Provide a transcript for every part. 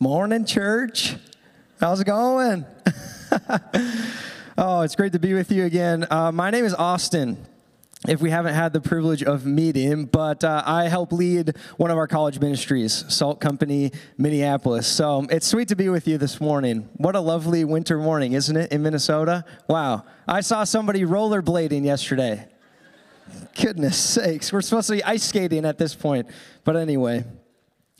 Morning, church. How's it going? oh, it's great to be with you again. Uh, my name is Austin. If we haven't had the privilege of meeting, but uh, I help lead one of our college ministries, Salt Company Minneapolis. So it's sweet to be with you this morning. What a lovely winter morning, isn't it, in Minnesota? Wow. I saw somebody rollerblading yesterday. Goodness sakes, we're supposed to be ice skating at this point. But anyway,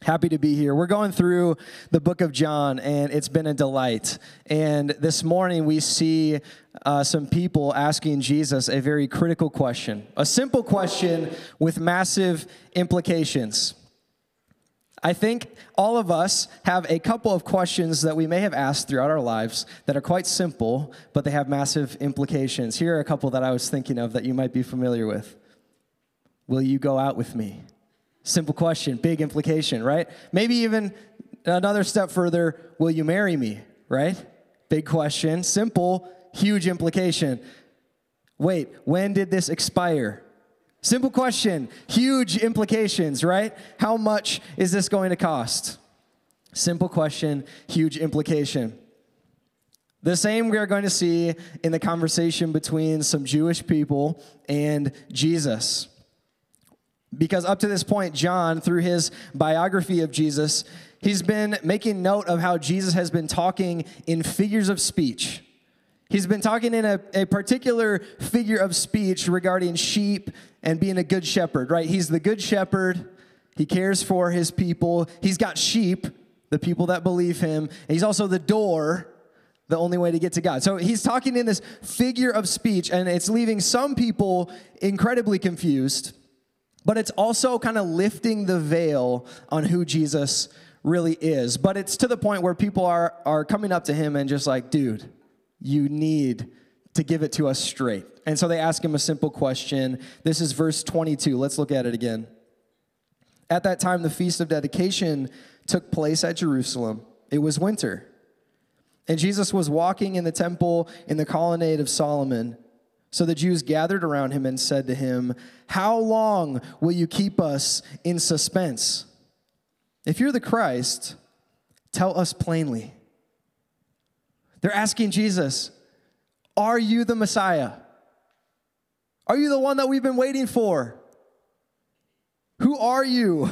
Happy to be here. We're going through the book of John, and it's been a delight. And this morning, we see uh, some people asking Jesus a very critical question, a simple question with massive implications. I think all of us have a couple of questions that we may have asked throughout our lives that are quite simple, but they have massive implications. Here are a couple that I was thinking of that you might be familiar with Will you go out with me? Simple question, big implication, right? Maybe even another step further will you marry me, right? Big question, simple, huge implication. Wait, when did this expire? Simple question, huge implications, right? How much is this going to cost? Simple question, huge implication. The same we are going to see in the conversation between some Jewish people and Jesus. Because up to this point, John, through his biography of Jesus, he's been making note of how Jesus has been talking in figures of speech. He's been talking in a, a particular figure of speech regarding sheep and being a good shepherd, right? He's the good shepherd. He cares for his people. He's got sheep, the people that believe him. And he's also the door, the only way to get to God. So he's talking in this figure of speech, and it's leaving some people incredibly confused but it's also kind of lifting the veil on who Jesus really is. But it's to the point where people are, are coming up to him and just like, dude, you need to give it to us straight. And so they ask him a simple question. This is verse 22. Let's look at it again. At that time, the feast of dedication took place at Jerusalem. It was winter. And Jesus was walking in the temple in the colonnade of Solomon. So the Jews gathered around him and said to him, How long will you keep us in suspense? If you're the Christ, tell us plainly. They're asking Jesus, Are you the Messiah? Are you the one that we've been waiting for? Who are you?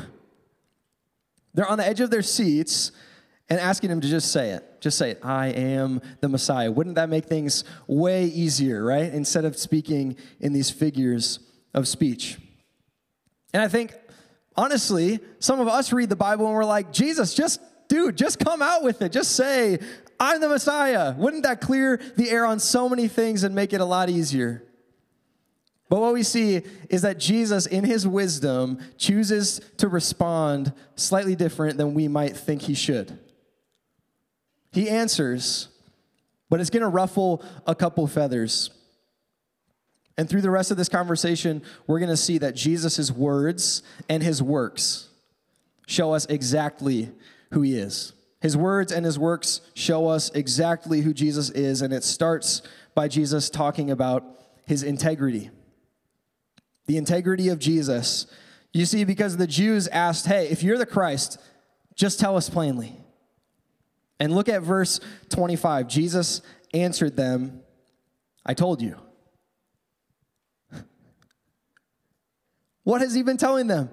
They're on the edge of their seats and asking him to just say it. Just say it. I am the Messiah. Wouldn't that make things way easier, right? Instead of speaking in these figures of speech. And I think, honestly, some of us read the Bible and we're like, Jesus, just, dude, just come out with it. Just say, I'm the Messiah. Wouldn't that clear the air on so many things and make it a lot easier? But what we see is that Jesus, in his wisdom, chooses to respond slightly different than we might think he should. He answers, but it's going to ruffle a couple feathers. And through the rest of this conversation, we're going to see that Jesus' words and his works show us exactly who he is. His words and his works show us exactly who Jesus is, and it starts by Jesus talking about his integrity. The integrity of Jesus. You see, because the Jews asked, Hey, if you're the Christ, just tell us plainly. And look at verse 25. Jesus answered them, I told you. What has he been telling them?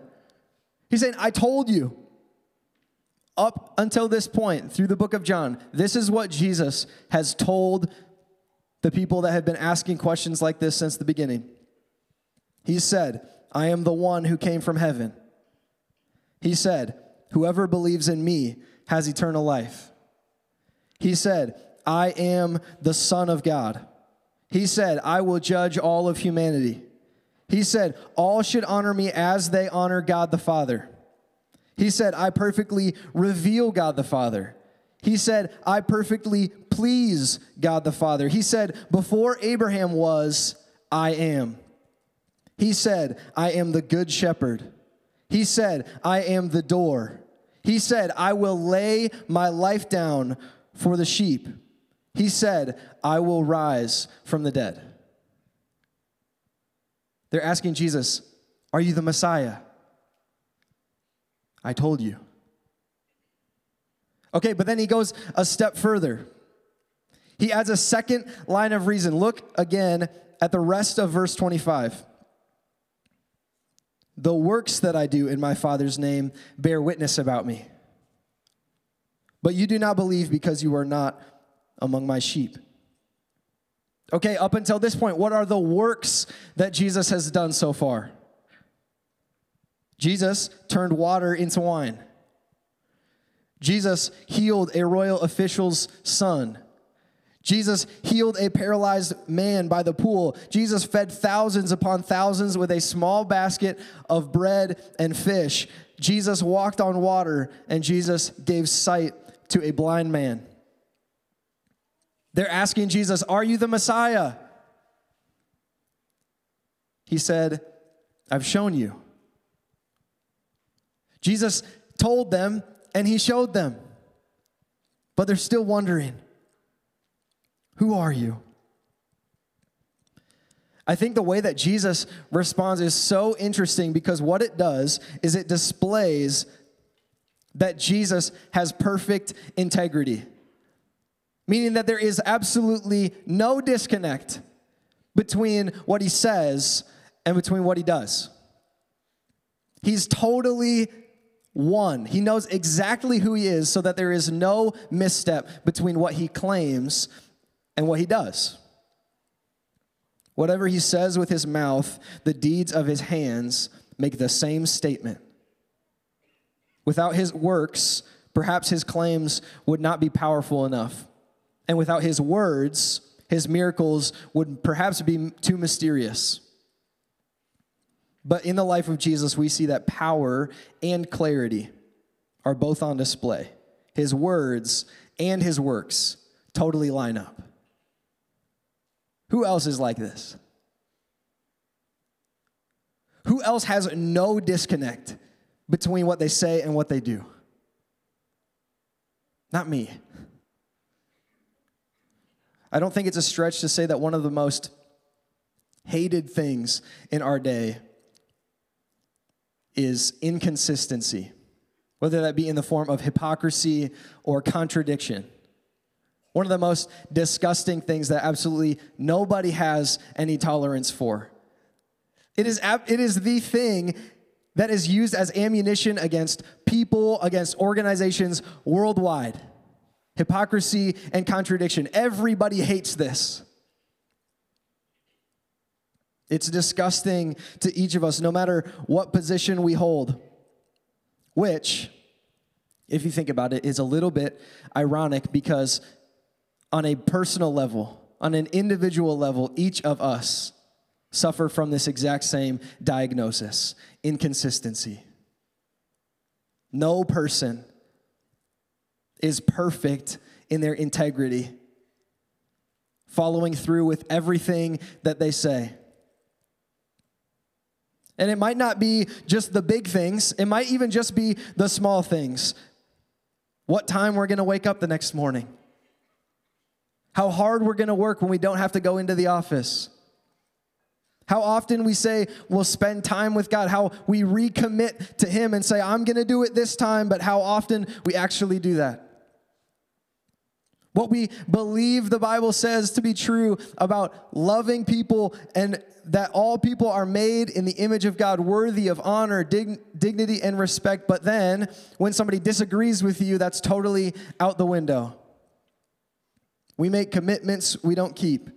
He's saying, I told you. Up until this point, through the book of John, this is what Jesus has told the people that have been asking questions like this since the beginning. He said, I am the one who came from heaven. He said, Whoever believes in me has eternal life. He said, I am the Son of God. He said, I will judge all of humanity. He said, All should honor me as they honor God the Father. He said, I perfectly reveal God the Father. He said, I perfectly please God the Father. He said, Before Abraham was, I am. He said, I am the good shepherd. He said, I am the door. He said, I will lay my life down for the sheep. He said, I will rise from the dead. They're asking Jesus, Are you the Messiah? I told you. Okay, but then he goes a step further. He adds a second line of reason. Look again at the rest of verse 25. The works that I do in my Father's name bear witness about me. But you do not believe because you are not among my sheep. Okay, up until this point, what are the works that Jesus has done so far? Jesus turned water into wine. Jesus healed a royal official's son. Jesus healed a paralyzed man by the pool. Jesus fed thousands upon thousands with a small basket of bread and fish. Jesus walked on water, and Jesus gave sight to a blind man. They're asking Jesus, Are you the Messiah? He said, I've shown you. Jesus told them and he showed them, but they're still wondering, Who are you? I think the way that Jesus responds is so interesting because what it does is it displays that Jesus has perfect integrity meaning that there is absolutely no disconnect between what he says and between what he does. He's totally one. He knows exactly who he is so that there is no misstep between what he claims and what he does. Whatever he says with his mouth, the deeds of his hands make the same statement. Without his works, perhaps his claims would not be powerful enough. And without his words, his miracles would perhaps be too mysterious. But in the life of Jesus, we see that power and clarity are both on display. His words and his works totally line up. Who else is like this? Who else has no disconnect between what they say and what they do? Not me. I don't think it's a stretch to say that one of the most hated things in our day is inconsistency, whether that be in the form of hypocrisy or contradiction. One of the most disgusting things that absolutely nobody has any tolerance for. It is, it is the thing that is used as ammunition against people, against organizations worldwide hypocrisy, and contradiction. Everybody hates this. It's disgusting to each of us, no matter what position we hold, which, if you think about it, is a little bit ironic because, on a personal level, on an individual level, each of us suffer from this exact same diagnosis inconsistency. No person is perfect in their integrity, following through with everything that they say. And it might not be just the big things, it might even just be the small things. What time we're gonna wake up the next morning, how hard we're gonna work when we don't have to go into the office. How often we say we'll spend time with God, how we recommit to Him and say, I'm gonna do it this time, but how often we actually do that. What we believe the Bible says to be true about loving people and that all people are made in the image of God, worthy of honor, dig- dignity, and respect. But then when somebody disagrees with you, that's totally out the window. We make commitments we don't keep.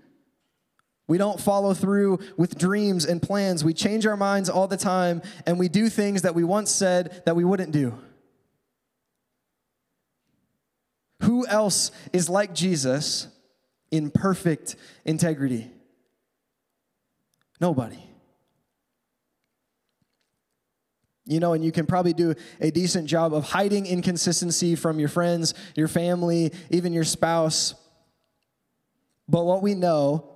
We don't follow through with dreams and plans. We change our minds all the time, and we do things that we once said that we wouldn't do. Who else is like Jesus in perfect integrity? Nobody. You know, and you can probably do a decent job of hiding inconsistency from your friends, your family, even your spouse. But what we know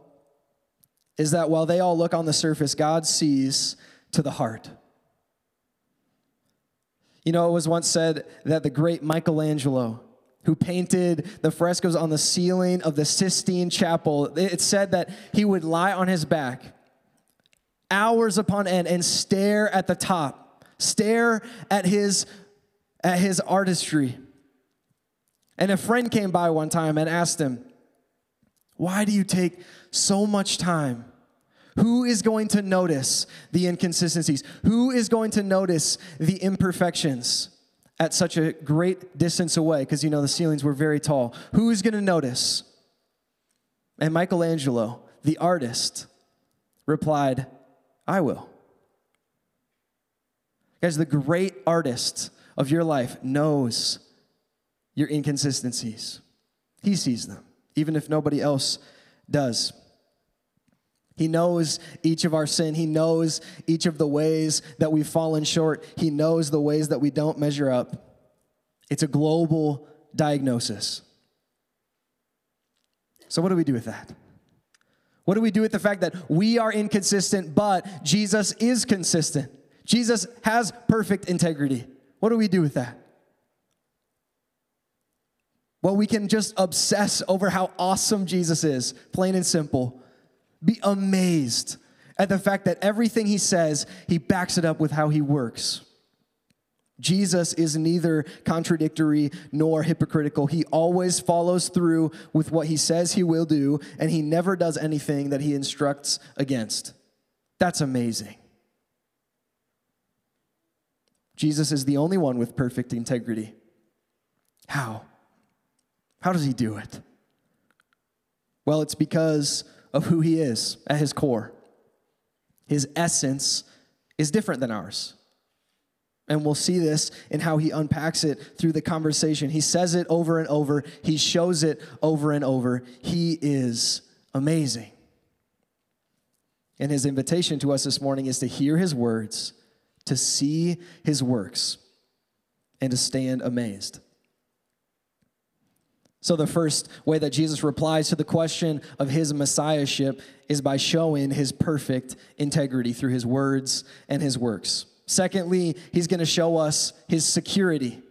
is that while they all look on the surface, God sees to the heart. You know, it was once said that the great Michelangelo, who painted the frescoes on the ceiling of the Sistine Chapel. It said that he would lie on his back hours upon end and stare at the top, stare at his, at his artistry. And a friend came by one time and asked him, Why do you take so much time? Who is going to notice the inconsistencies? Who is going to notice the imperfections at such a great distance away? Because you know the ceilings were very tall. Who is going to notice? And Michelangelo, the artist, replied, I will. Guys, the great artist of your life knows your inconsistencies. He sees them, even if nobody else does. He knows each of our sin. He knows each of the ways that we've fallen short. He knows the ways that we don't measure up. It's a global diagnosis. So, what do we do with that? What do we do with the fact that we are inconsistent, but Jesus is consistent? Jesus has perfect integrity. What do we do with that? Well, we can just obsess over how awesome Jesus is, plain and simple. Be amazed at the fact that everything he says, he backs it up with how he works. Jesus is neither contradictory nor hypocritical. He always follows through with what he says he will do, and he never does anything that he instructs against. That's amazing. Jesus is the only one with perfect integrity. How? How does he do it? Well, it's because of who he is at his core. His essence is different than ours. And we'll see this in how he unpacks it through the conversation. He says it over and over, he shows it over and over. He is amazing. And his invitation to us this morning is to hear his words, to see his works, and to stand amazed. So, the first way that Jesus replies to the question of his messiahship is by showing his perfect integrity through his words and his works. Secondly, he's going to show us his security,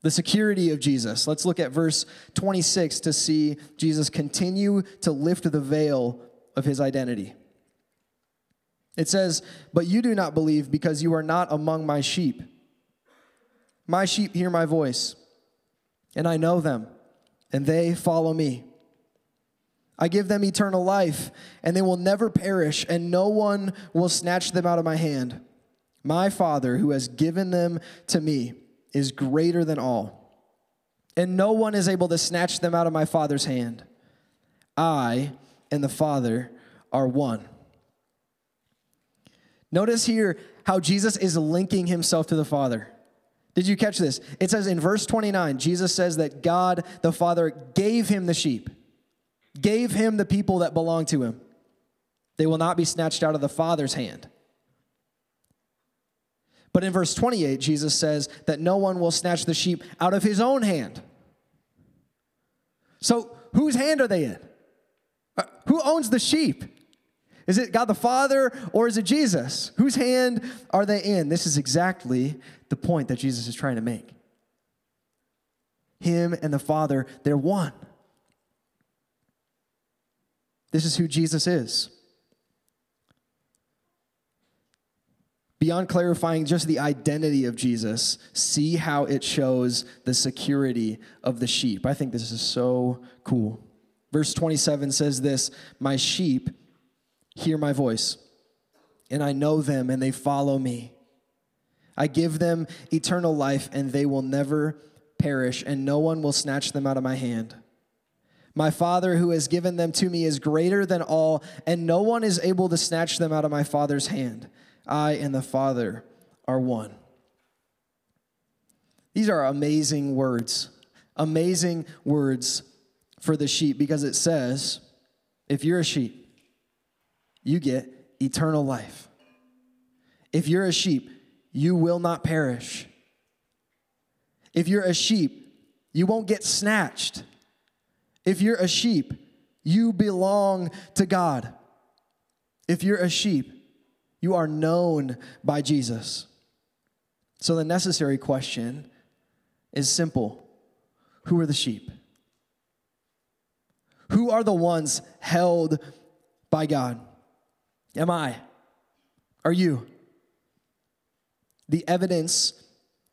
the security of Jesus. Let's look at verse 26 to see Jesus continue to lift the veil of his identity. It says, But you do not believe because you are not among my sheep. My sheep hear my voice, and I know them and they follow me. I give them eternal life, and they will never perish, and no one will snatch them out of my hand. My Father, who has given them to me, is greater than all, and no one is able to snatch them out of my Father's hand. I and the Father are one. Notice here how Jesus is linking himself to the Father. Did you catch this? It says in verse 29, Jesus says that God the Father gave him the sheep, gave him the people that belong to him. They will not be snatched out of the Father's hand. But in verse 28, Jesus says that no one will snatch the sheep out of his own hand. So, whose hand are they in? Who owns the sheep? Is it God the Father or is it Jesus? Whose hand are they in? This is exactly the point that Jesus is trying to make. Him and the Father, they're one. This is who Jesus is. Beyond clarifying just the identity of Jesus, see how it shows the security of the sheep. I think this is so cool. Verse 27 says this My sheep hear my voice, and I know them, and they follow me. I give them eternal life, and they will never perish, and no one will snatch them out of my hand. My Father, who has given them to me, is greater than all, and no one is able to snatch them out of my Father's hand. I and the Father are one. These are amazing words, amazing words for the sheep because it says, if you're a sheep, you get eternal life. If you're a sheep, you will not perish. If you're a sheep, you won't get snatched. If you're a sheep, you belong to God. If you're a sheep, you are known by Jesus. So the necessary question is simple Who are the sheep? Who are the ones held by God? Am I? Are you? The evidence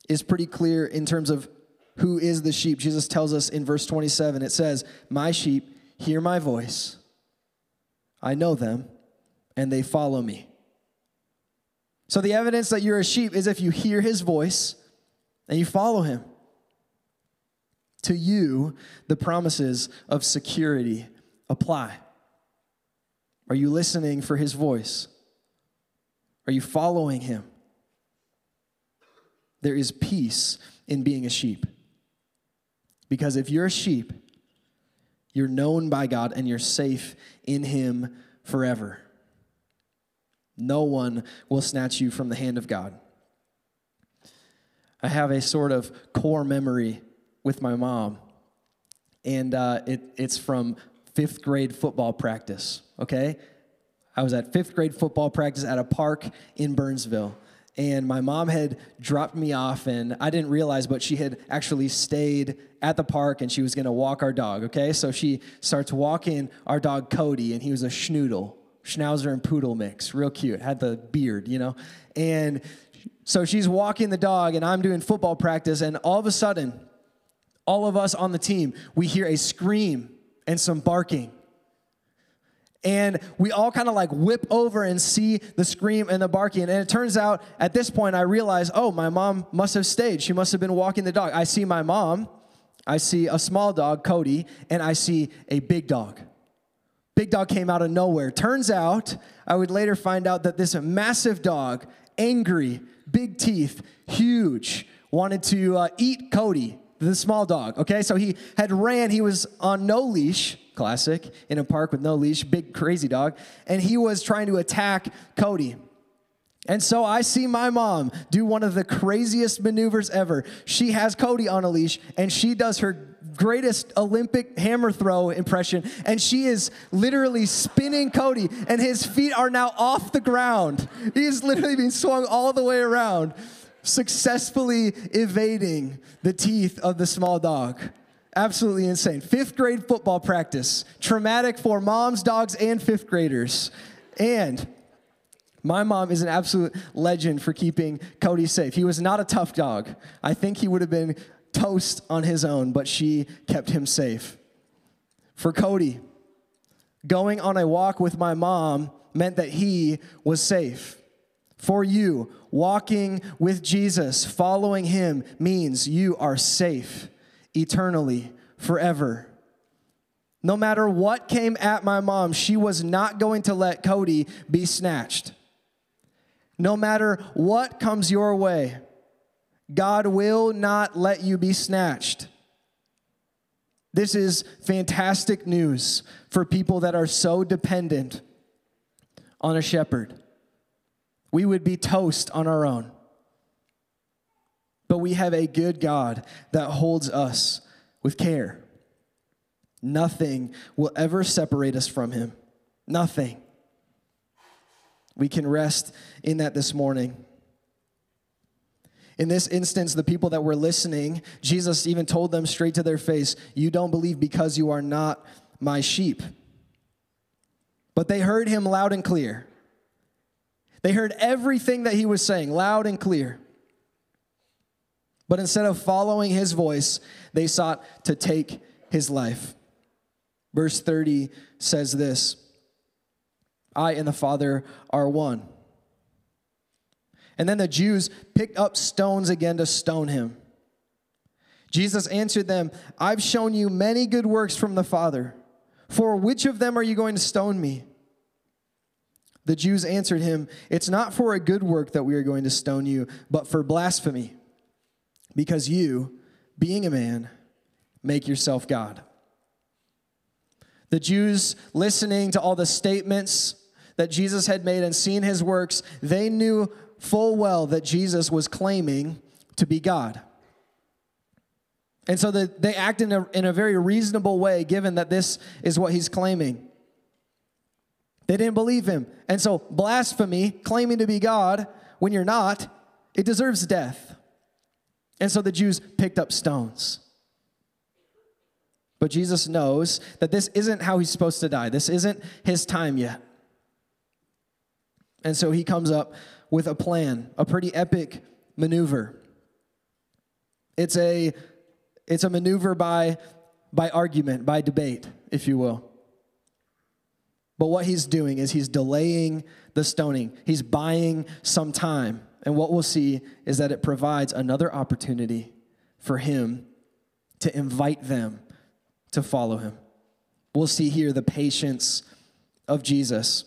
is pretty clear in terms of who is the sheep. Jesus tells us in verse 27, it says, My sheep hear my voice. I know them, and they follow me. So the evidence that you're a sheep is if you hear his voice and you follow him. To you, the promises of security apply. Are you listening for his voice? Are you following him? There is peace in being a sheep. Because if you're a sheep, you're known by God and you're safe in him forever. No one will snatch you from the hand of God. I have a sort of core memory with my mom, and uh, it, it's from fifth grade football practice, okay? I was at fifth grade football practice at a park in Burnsville. And my mom had dropped me off, and I didn't realize, but she had actually stayed at the park and she was gonna walk our dog, okay? So she starts walking our dog Cody, and he was a schnoodle, schnauzer and poodle mix, real cute, had the beard, you know? And so she's walking the dog, and I'm doing football practice, and all of a sudden, all of us on the team, we hear a scream and some barking. And we all kind of like whip over and see the scream and the barking. And it turns out at this point, I realize, oh, my mom must have stayed. She must have been walking the dog. I see my mom, I see a small dog, Cody, and I see a big dog. Big dog came out of nowhere. Turns out, I would later find out that this massive dog, angry, big teeth, huge, wanted to uh, eat Cody the small dog. Okay, so he had ran, he was on no leash, classic, in a park with no leash, big crazy dog, and he was trying to attack Cody. And so I see my mom do one of the craziest maneuvers ever. She has Cody on a leash and she does her greatest Olympic hammer throw impression. And she is literally spinning Cody, and his feet are now off the ground. He is literally being swung all the way around successfully evading the teeth of the small dog. Absolutely insane. Fifth grade football practice, traumatic for moms, dogs, and fifth graders. And my mom is an absolute legend for keeping Cody safe. He was not a tough dog. I think he would have been toast on his own, but she kept him safe. For Cody, going on a walk with my mom meant that he was safe. For you, walking with Jesus, following him, means you are safe eternally, forever. No matter what came at my mom, she was not going to let Cody be snatched. No matter what comes your way, God will not let you be snatched. This is fantastic news for people that are so dependent on a shepherd. We would be toast on our own. But we have a good God that holds us with care. Nothing will ever separate us from Him. Nothing. We can rest in that this morning. In this instance, the people that were listening, Jesus even told them straight to their face, You don't believe because you are not my sheep. But they heard him loud and clear. They heard everything that he was saying loud and clear. But instead of following his voice, they sought to take his life. Verse 30 says this I and the Father are one. And then the Jews picked up stones again to stone him. Jesus answered them, I've shown you many good works from the Father. For which of them are you going to stone me? The Jews answered him, It's not for a good work that we are going to stone you, but for blasphemy, because you, being a man, make yourself God. The Jews, listening to all the statements that Jesus had made and seen his works, they knew full well that Jesus was claiming to be God. And so the, they act in a, in a very reasonable way, given that this is what he's claiming. They didn't believe him. And so, blasphemy, claiming to be God when you're not, it deserves death. And so the Jews picked up stones. But Jesus knows that this isn't how he's supposed to die. This isn't his time yet. And so he comes up with a plan, a pretty epic maneuver. It's a It's a maneuver by, by argument, by debate, if you will. But what he's doing is he's delaying the stoning, he's buying some time. And what we'll see is that it provides another opportunity for him to invite them to follow him. We'll see here the patience of Jesus.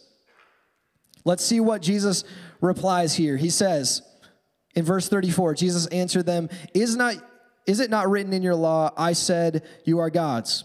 Let's see what Jesus replies here. He says in verse 34, Jesus answered them, Is, not, is it not written in your law, I said, You are gods?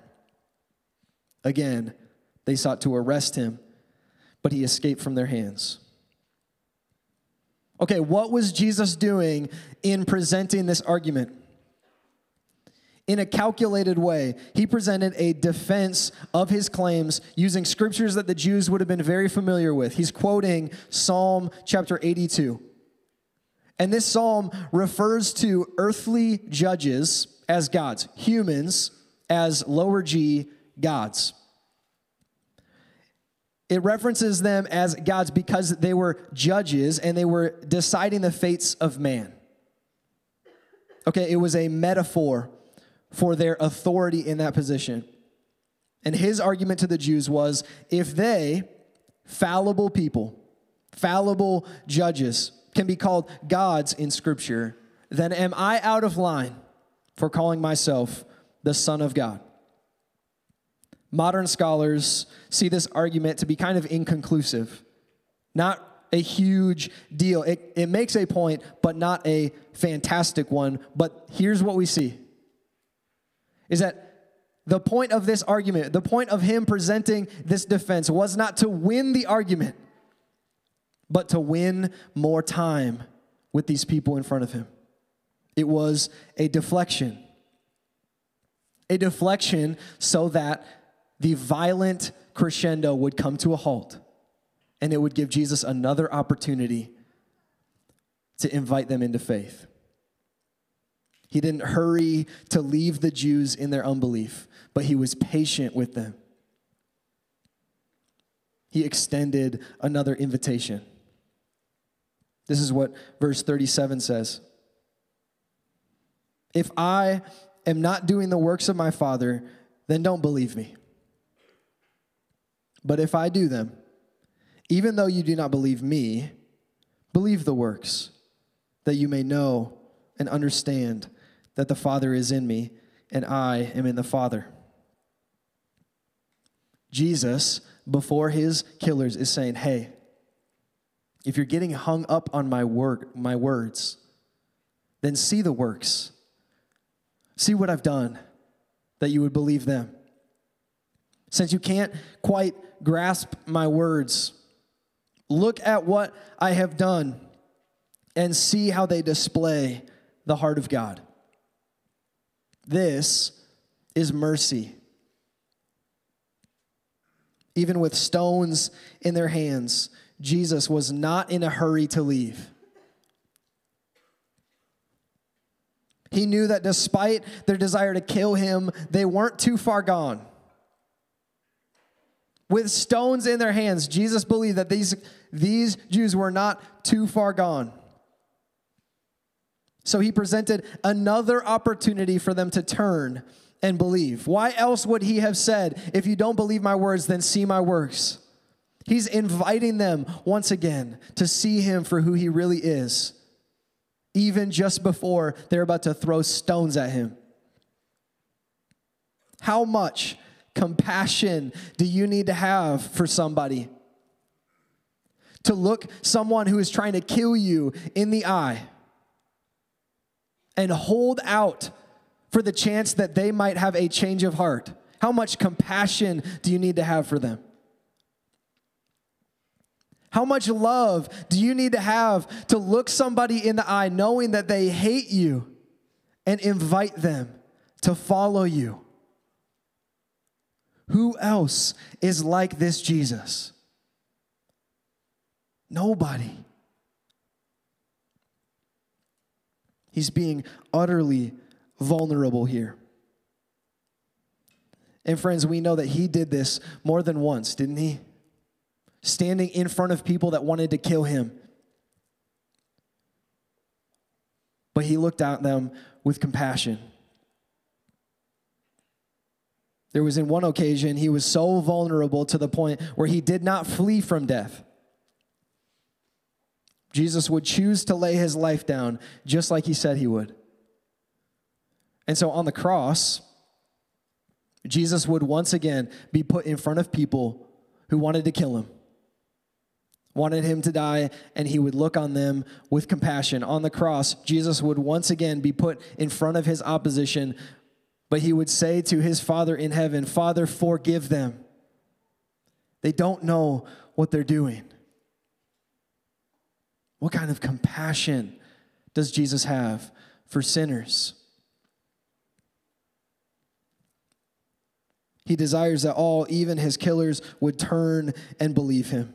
Again, they sought to arrest him, but he escaped from their hands. Okay, what was Jesus doing in presenting this argument? In a calculated way, he presented a defense of his claims using scriptures that the Jews would have been very familiar with. He's quoting Psalm chapter 82. And this psalm refers to earthly judges as gods, humans as lower G gods. It references them as gods because they were judges and they were deciding the fates of man. Okay, it was a metaphor for their authority in that position. And his argument to the Jews was if they, fallible people, fallible judges, can be called gods in Scripture, then am I out of line for calling myself the Son of God? Modern scholars see this argument to be kind of inconclusive, not a huge deal. It, it makes a point, but not a fantastic one. But here's what we see is that the point of this argument, the point of him presenting this defense was not to win the argument, but to win more time with these people in front of him. It was a deflection. A deflection so that the violent crescendo would come to a halt and it would give Jesus another opportunity to invite them into faith. He didn't hurry to leave the Jews in their unbelief, but he was patient with them. He extended another invitation. This is what verse 37 says If I am not doing the works of my Father, then don't believe me. But if I do them, even though you do not believe me, believe the works, that you may know and understand that the Father is in me and I am in the Father. Jesus, before his killers, is saying, Hey, if you're getting hung up on my work, my words, then see the works. See what I've done, that you would believe them. Since you can't quite grasp my words. Look at what I have done and see how they display the heart of God. This is mercy. Even with stones in their hands, Jesus was not in a hurry to leave. He knew that despite their desire to kill him, they weren't too far gone with stones in their hands. Jesus believed that these, these Jews were not too far gone. So he presented another opportunity for them to turn and believe. Why else would he have said, If you don't believe my words, then see my works? He's inviting them once again to see him for who he really is, even just before they're about to throw stones at him. How much compassion do you need to have for somebody? To look someone who is trying to kill you in the eye and hold out for the chance that they might have a change of heart. How much compassion do you need to have for them? How much love do you need to have to look somebody in the eye knowing that they hate you and invite them to follow you. Who else is like this Jesus? Nobody. He's being utterly vulnerable here. And friends, we know that he did this more than once, didn't he? Standing in front of people that wanted to kill him. But he looked at them with compassion. There was in one occasion, he was so vulnerable to the point where he did not flee from death. Jesus would choose to lay his life down just like he said he would. And so on the cross, Jesus would once again be put in front of people who wanted to kill him, wanted him to die, and he would look on them with compassion. On the cross, Jesus would once again be put in front of his opposition, but he would say to his Father in heaven, Father, forgive them. They don't know what they're doing. What kind of compassion does Jesus have for sinners? He desires that all, even his killers, would turn and believe him.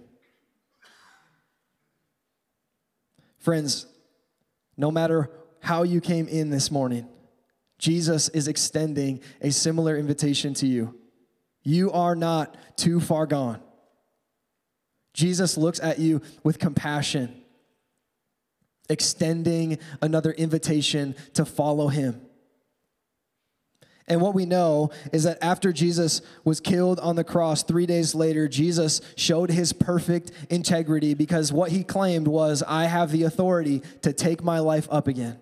Friends, no matter how you came in this morning, Jesus is extending a similar invitation to you. You are not too far gone. Jesus looks at you with compassion extending another invitation to follow him. And what we know is that after Jesus was killed on the cross, three days later, Jesus showed his perfect integrity because what he claimed was, I have the authority to take my life up again.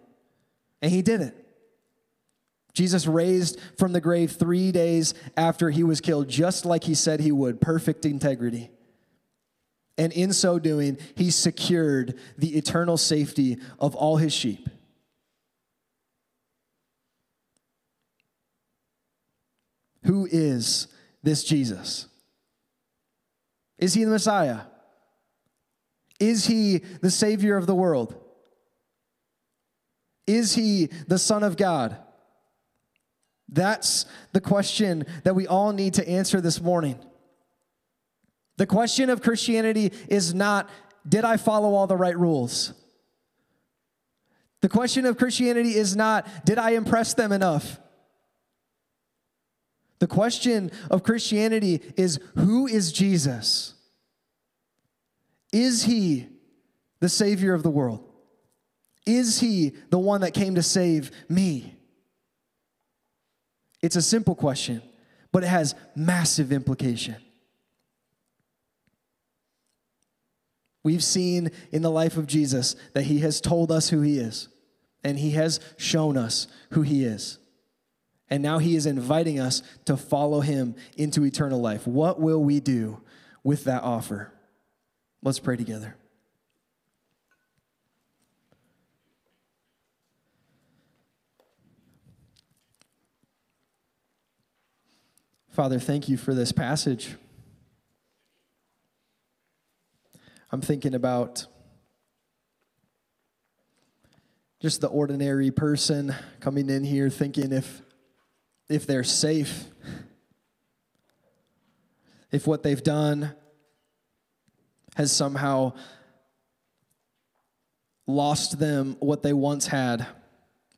And he did it. Jesus raised from the grave three days after he was killed, just like he said he would, perfect integrity. And in so doing, he secured the eternal safety of all his sheep. Who is this Jesus? Is he the Messiah? Is he the Savior of the world? Is he the Son of God? That's the question that we all need to answer this morning. The question of Christianity is not, did I follow all the right rules? The question of Christianity is not, did I impress them enough? The question of Christianity is, who is Jesus? Is he the Savior of the world? Is he the one that came to save me? It's a simple question, but it has massive implication. We've seen in the life of Jesus that he has told us who he is, and he has shown us who he is. And now he is inviting us to follow him into eternal life. What will we do with that offer? Let's pray together. Father, thank you for this passage. I'm thinking about just the ordinary person coming in here thinking if if they're safe if what they've done has somehow lost them what they once had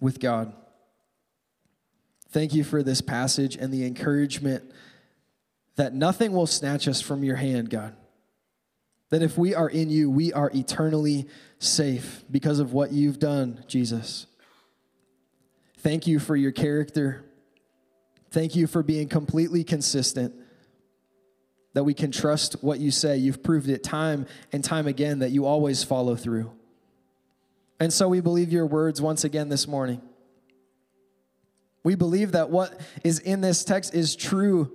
with God. Thank you for this passage and the encouragement that nothing will snatch us from your hand, God. That if we are in you, we are eternally safe because of what you've done, Jesus. Thank you for your character. Thank you for being completely consistent, that we can trust what you say. You've proved it time and time again that you always follow through. And so we believe your words once again this morning. We believe that what is in this text is true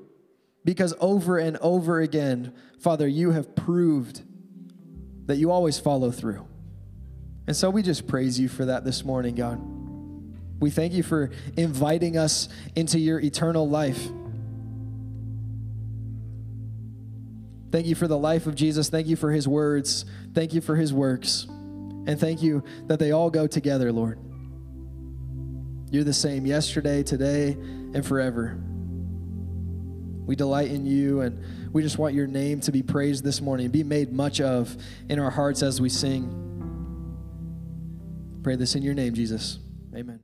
because over and over again, Father, you have proved that you always follow through. And so we just praise you for that this morning, God. We thank you for inviting us into your eternal life. Thank you for the life of Jesus. Thank you for his words. Thank you for his works. And thank you that they all go together, Lord. You're the same yesterday, today, and forever. We delight in you, and we just want your name to be praised this morning, be made much of in our hearts as we sing. Pray this in your name, Jesus. Amen.